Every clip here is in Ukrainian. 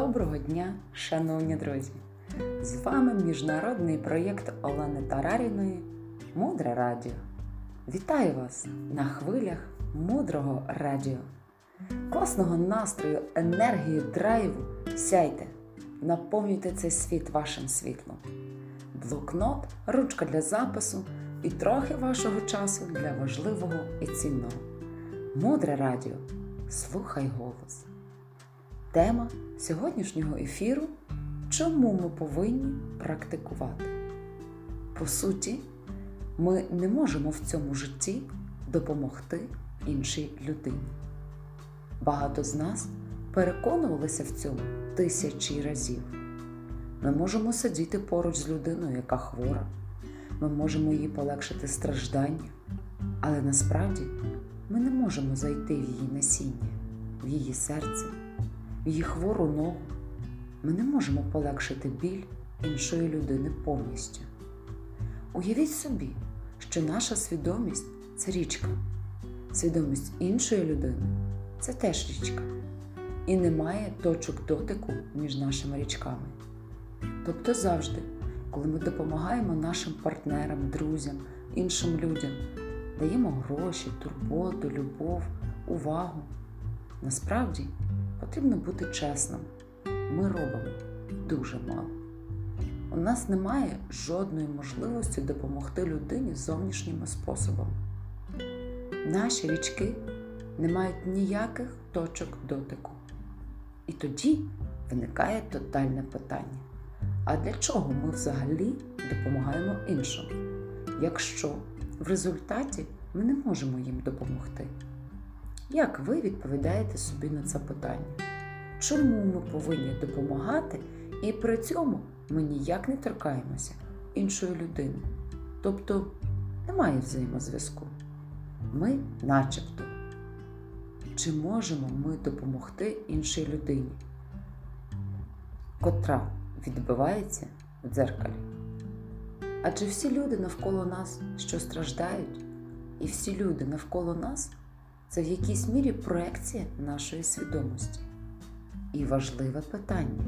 Доброго дня, шановні друзі! З вами міжнародний проєкт Олени Тараріної Мудре Радіо. Вітаю вас на хвилях мудрого радіо. Класного настрою, енергії, драйву. Сяйте, наповнюйте цей світ вашим світлом. Блокнот, ручка для запису і трохи вашого часу для важливого і цінного. Мудре радіо. Слухай голос. Тема сьогоднішнього ефіру Чому ми повинні практикувати? По суті, ми не можемо в цьому житті допомогти іншій людині. Багато з нас переконувалися в цьому тисячі разів. Ми можемо сидіти поруч з людиною, яка хвора, ми можемо їй полегшити страждання, але насправді ми не можемо зайти в її насіння, в її серце її хвору ногу, ми не можемо полегшити біль іншої людини повністю. Уявіть собі, що наша свідомість це річка, свідомість іншої людини це теж річка. І немає точок дотику між нашими річками. Тобто завжди, коли ми допомагаємо нашим партнерам, друзям, іншим людям, даємо гроші, турботу, любов, увагу, насправді потрібно бути чесним. Ми робимо дуже мало. У нас немає жодної можливості допомогти людині зовнішніми способами. Наші річки не мають ніяких точок дотику. І тоді виникає тотальне питання. А для чого ми взагалі допомагаємо іншим, якщо в результаті ми не можемо їм допомогти? Як ви відповідаєте собі на це питання? Чому ми повинні допомагати і при цьому ми ніяк не торкаємося іншої людини? Тобто немає взаємозв'язку. Ми начебто. Чи можемо ми допомогти іншій людині, котра відбивається в дзеркалі? Адже всі люди навколо нас, що страждають, і всі люди навколо нас це в якійсь мірі проекція нашої свідомості. І важливе питання: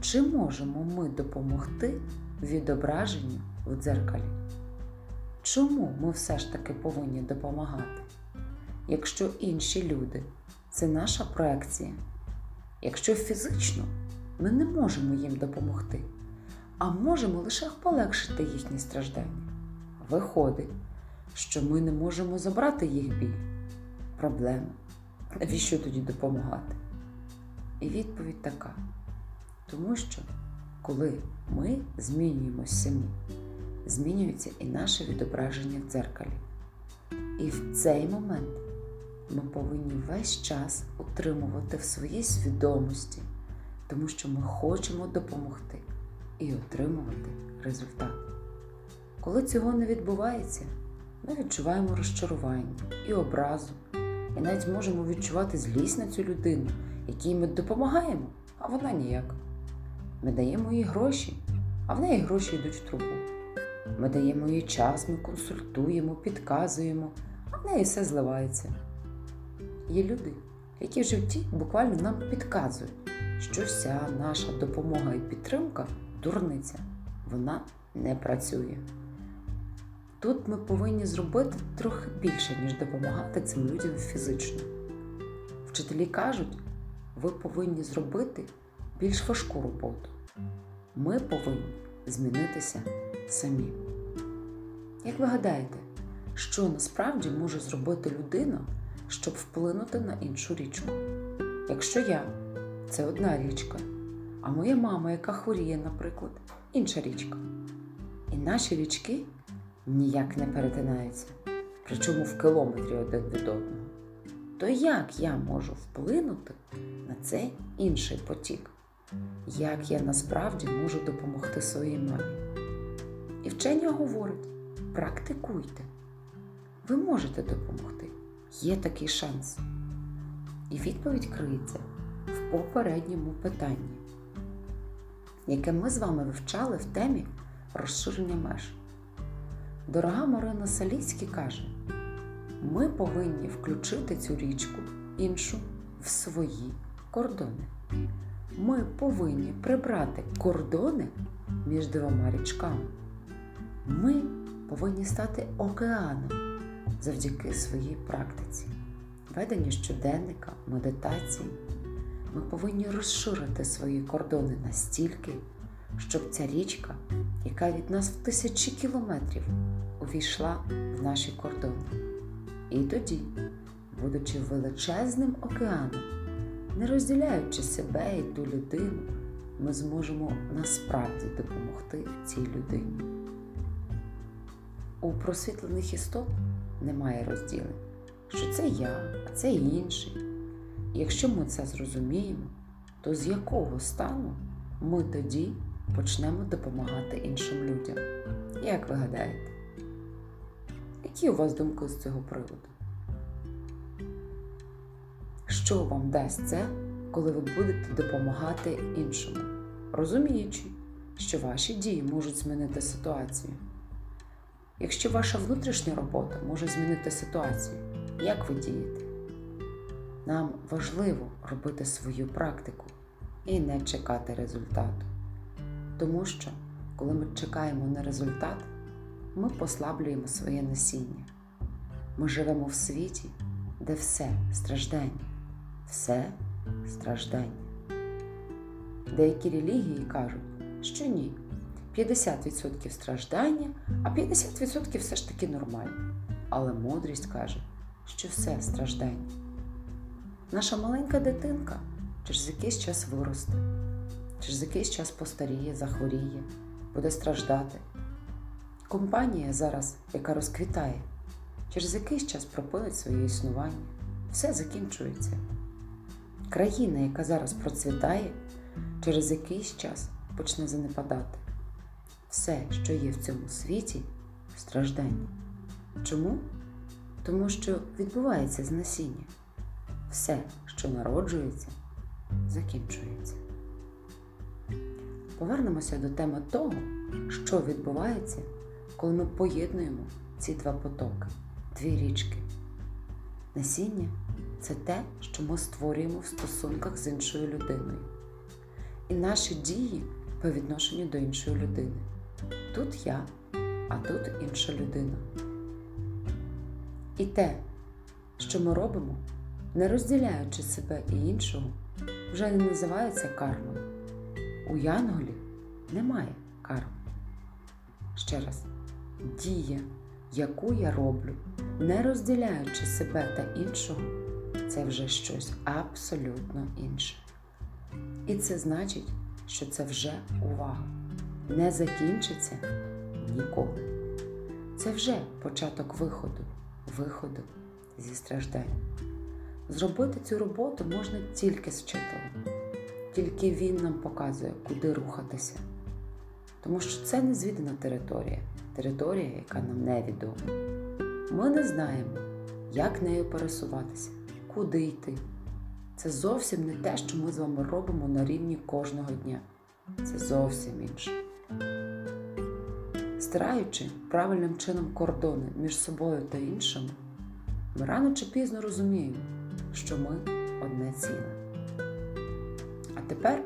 чи можемо ми допомогти відображенню в дзеркалі? Чому ми все ж таки повинні допомагати? Якщо інші люди це наша проекція, якщо фізично ми не можемо їм допомогти, а можемо лише полегшити їхні страждання, виходить, що ми не можемо забрати їх біль проблеми. Навіщо тоді допомагати? І відповідь така. Тому що, коли ми змінюємося самі, змінюється і наше відображення в дзеркалі. І в цей момент ми повинні весь час утримувати в своїй свідомості, тому що ми хочемо допомогти і отримувати результат. Коли цього не відбувається, ми відчуваємо розчарування і образу і навіть можемо відчувати злість на цю людину, якій ми допомагаємо, а вона ніяк. Ми даємо їй гроші, а в неї гроші йдуть в трубу. Ми даємо їй час, ми консультуємо, підказуємо, а в неї все зливається. Є люди, які в житті буквально нам підказують, що вся наша допомога і підтримка дурниця, вона не працює. Тут ми повинні зробити трохи більше, ніж допомагати цим людям фізично. Вчителі кажуть, ви повинні зробити більш важку роботу. Ми повинні змінитися самі. Як ви гадаєте, що насправді може зробити людина, щоб вплинути на іншу річку? Якщо я це одна річка, а моя мама, яка хворіє, наприклад, інша річка. І наші річки ніяк не перетинаються, причому в кілометрі один від одного, то як я можу вплинути на цей інший потік? Як я насправді можу допомогти своїй мамі? І вчення говорить: практикуйте. Ви можете допомогти. Є такий шанс. І відповідь криється в попередньому питанні, яке ми з вами вивчали в темі розширення меж. Дорога Марина Саліцькі каже: ми повинні включити цю річку іншу в свої кордони. ми повинні прибрати кордони між двома річками. Ми повинні стати океаном завдяки своїй практиці, веденню щоденника, медитації. Ми повинні розширити свої кордони настільки, щоб ця річка, яка від нас в тисячі кілометрів, увійшла в наші кордони. І тоді, будучи величезним океаном, не розділяючи себе і ту людину, ми зможемо насправді допомогти цій людині. У просвітлених істот немає розділень, що це я, а це інший. Якщо ми це зрозуміємо, то з якого стану ми тоді почнемо допомагати іншим людям? Як ви гадаєте? Які у вас думки з цього приводу? Що вам дасть це, коли ви будете допомагати іншому, розуміючи, що ваші дії можуть змінити ситуацію? Якщо ваша внутрішня робота може змінити ситуацію, як ви дієте? Нам важливо робити свою практику і не чекати результату. Тому що, коли ми чекаємо на результат, ми послаблюємо своє насіння. Ми живемо в світі, де все страждання, все страждання. Деякі релігії кажуть, що ні, 50% страждання, а 50% все ж таки нормально. Але мудрість каже, що все страждання. Наша маленька дитинка через якийсь час виросте, через якийсь час постаріє, захворіє, буде страждати. Компанія зараз, яка розквітає, через якийсь час пропилить своє існування, все закінчується. Країна, яка зараз процвітає, через якийсь час почне занепадати. Все, що є в цьому світі, страждання. Чому? Тому що відбувається знесіння. Все, що народжується, закінчується. Повернемося до теми того, що відбувається, коли ми поєднуємо ці два потоки, дві річки. Насіння це те, що ми створюємо в стосунках з іншою людиною. І наші дії по відношенню до іншої людини. Тут я, а тут інша людина. І те, що ми робимо, не розділяючи себе і іншого, вже не називається кармою. У янголів немає карми. Ще раз, дія, яку я роблю, не розділяючи себе та іншого, це вже щось абсолютно інше. І це значить, що це вже увага. Не закінчиться ніколи. Це вже початок виходу, виходу зі страждань. Зробити цю роботу можна тільки з вчителем, тільки він нам показує, куди рухатися. Тому що це незвідана територія, територія, яка нам невідома. Ми не знаємо, як нею пересуватися, куди йти. Це зовсім не те, що ми з вами робимо на рівні кожного дня. Це зовсім інше. Стираючи правильним чином кордони між собою та іншими, ми рано чи пізно розуміємо, що ми одне ціле. Тепер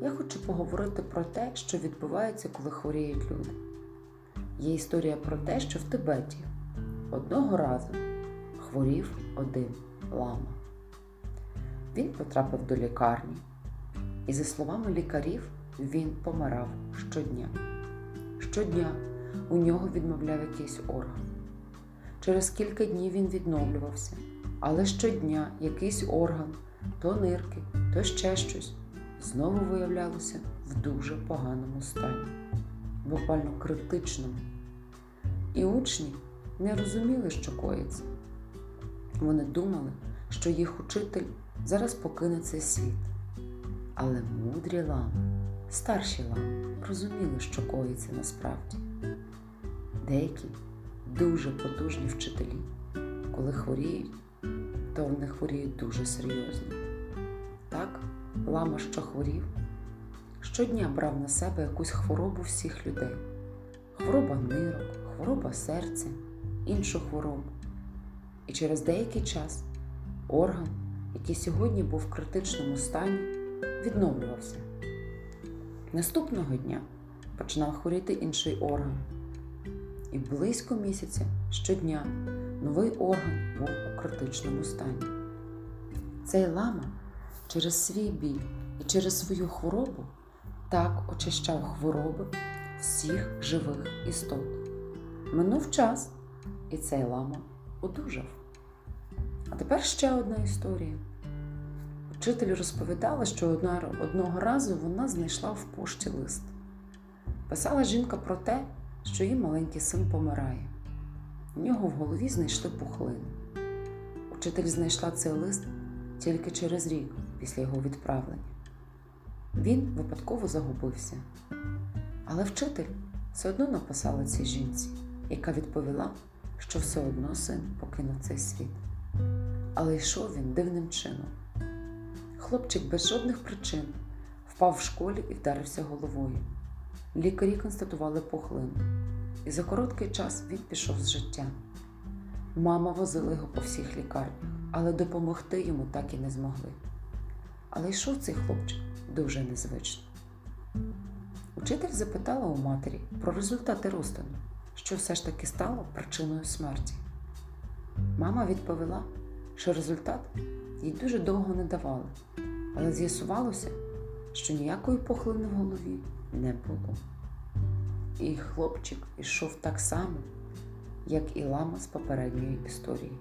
я хочу поговорити про те, що відбувається, коли хворіють люди. Є історія про те, що в Тибеті одного разу хворів один лама. Він потрапив до лікарні, і, за словами лікарів, він помирав щодня. Щодня у нього відмовляв якийсь орган. Через кілька днів він відновлювався, але щодня якийсь орган, то нирки, то ще щось, знову виявлялося в дуже поганому стані, буквально критичному. І учні не розуміли, що коїться. Вони думали, що їх учитель зараз покине цей світ. Але мудрі лами, старші лами розуміли, що коїться насправді. Деякі дуже потужні вчителі, коли хворіють, то вони хворіють дуже серйозно. Так, лама, що хворів, щодня брав на себе якусь хворобу всіх людей: хвороба нирок, хвороба серця, іншу хворобу. І через деякий час орган, який сьогодні був в критичному стані, відновлювався. Наступного дня починав хворіти інший орган. І близько місяця щодня новий орган був у критичному стані. Цей лама через свій біль і через свою хворобу так очищав хвороби всіх живих істот. Минув час, і цей лама одужав. А тепер ще одна історія. Вчитель розповідала, що одного разу вона знайшла в пошті лист. Писала жінка про те, що її маленький син помирає. У нього в голові знайшли пухлину. Учитель знайшла цей лист тільки через рік після його відправлення. Він випадково загубився. Але вчитель все одно написала цій жінці, яка відповіла, що все одно син покинув цей світ. Але йшов він дивним чином. Хлопчик без жодних причин впав в школі і вдарився головою. Лікарі констатували пухлину, і за короткий час він пішов з життя. Мама возила його по всіх лікарнях, але допомогти йому так і не змогли. Але йшов цей хлопчик дуже незвично. Учитель запитала у матері про результати розтину, що все ж таки стало причиною смерті. Мама відповіла, що результат їй дуже довго не давали, але з'ясувалося, що ніякої пухлини в голові не було. І хлопчик ішов так само, як і лама з попередньої історії.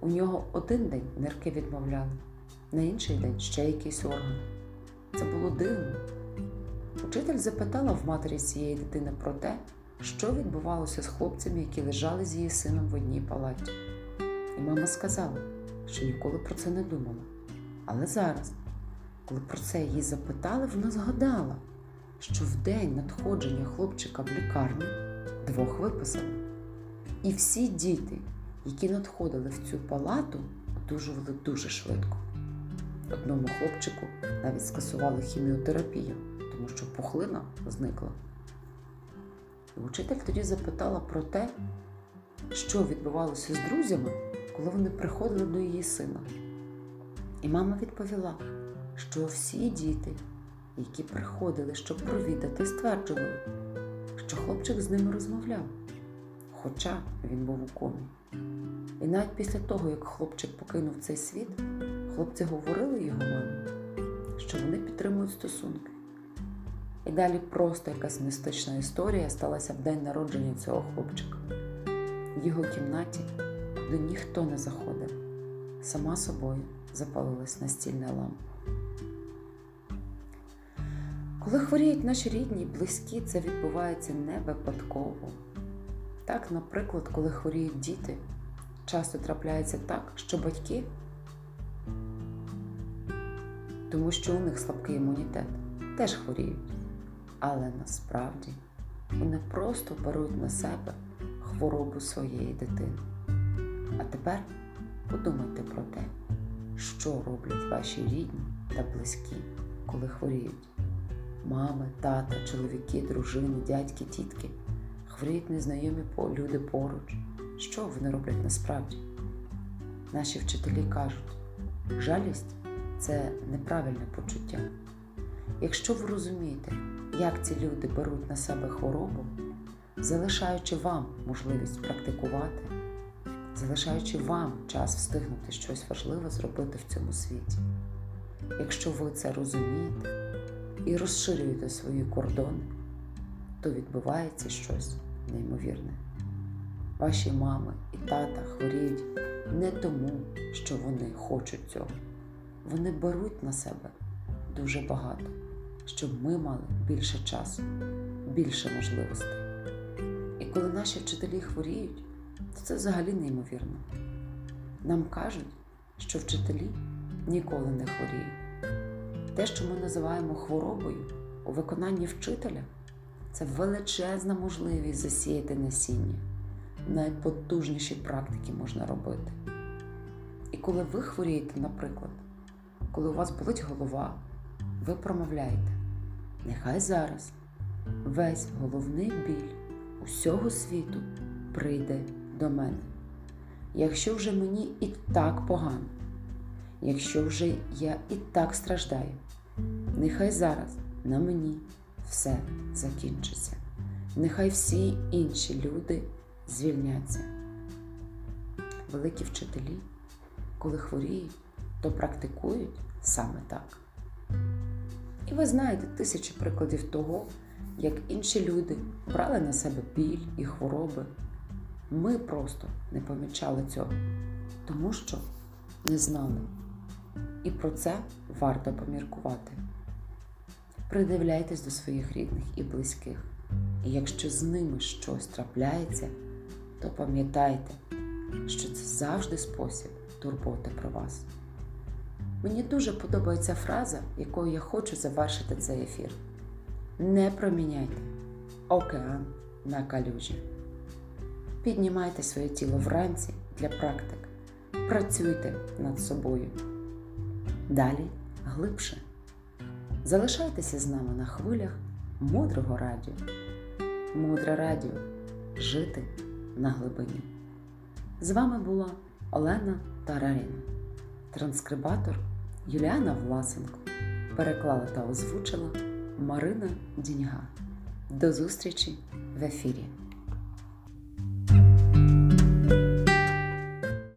У нього один день нирки відмовляли, на інший день ще якийсь орган. Це було дивно. Учитель запитала в матері цієї дитини про те, що відбувалося з хлопцями, які лежали з її сином в одній палаті. І мама сказала, що ніколи про це не думала. Але зараз, коли про це її запитали, вона згадала, що в день надходження хлопчика в лікарню двох виписали. І всі діти, які надходили в цю палату, одужували дуже швидко. Одному хлопчику навіть скасували хіміотерапію, тому що пухлина зникла. І учитель тоді запитала про те, що відбувалося з друзями, коли вони приходили до її сина. І мама відповіла, що всі діти, які приходили, щоб провідати, стверджували, що хлопчик з ними розмовляв, хоча він був у комі. І навіть після того, як хлопчик покинув цей світ, хлопці говорили його мамі, що вони підтримують стосунки. І далі просто якась містична історія сталася в день народження цього хлопчика. В його кімнаті, куди ніхто не заходив, сама собою запалилась настільна лампа. Коли хворіють наші рідні і близькі, це відбувається не випадково. Так, наприклад, коли хворіють діти, часто трапляється так, що батьки, тому що у них слабкий імунітет, теж хворіють. Але насправді вони просто беруть на себе хворобу своєї дитини. А тепер подумайте про те, що роблять ваші рідні та близькі, коли хворіють. Мами, тата, чоловіки, дружини, дядьки, тітки хворіють незнайомі люди поруч. Що вони роблять насправді? Наші вчителі кажуть, жалість це неправильне почуття. Якщо ви розумієте, як ці люди беруть на себе хворобу, залишаючи вам можливість практикувати, залишаючи вам час встигнути щось важливе зробити в цьому світі. Якщо ви це розумієте і розширюєте свої кордони, то відбувається щось неймовірне. Ваші мами і тата хворіють не тому, що вони хочуть цього. Вони беруть на себе дуже багато, щоб ми мали більше часу, більше можливостей. І коли наші вчителі хворіють, то це взагалі неймовірно. Нам кажуть, що вчителі ніколи не хворіють. Те, що ми називаємо хворобою у виконанні вчителя, це величезна можливість засіяти насіння. Найпотужніші практики можна робити. І коли ви хворієте, наприклад, коли у вас болить голова, ви промовляєте, нехай зараз весь головний біль усього світу прийде до мене. Якщо вже мені і так погано, якщо вже я і так страждаю, Нехай зараз на мені все закінчиться. Нехай всі інші люди звільняться. Великі вчителі, коли хворіють, то практикують саме так. І ви знаєте тисячі прикладів того, як інші люди брали на себе біль і хвороби. Ми просто не помічали цього, тому що не знали. І про це варто поміркувати. Придивляйтесь до своїх рідних і близьких. І якщо з ними щось трапляється, то пам'ятайте, що це завжди спосіб турботи про вас. Мені дуже подобається фраза, якою я хочу завершити цей ефір. Не проміняйте океан на калюжі. Піднімайте своє тіло вранці для практик. Працюйте над собою. Далі глибше. Залишайтеся з нами на хвилях мудрого радіо. Мудре радіо. Жити на глибині. З вами була Олена Тараріна, транскрибатор Юліана Власенко. Переклала та озвучила Марина Діньга. До зустрічі в ефірі.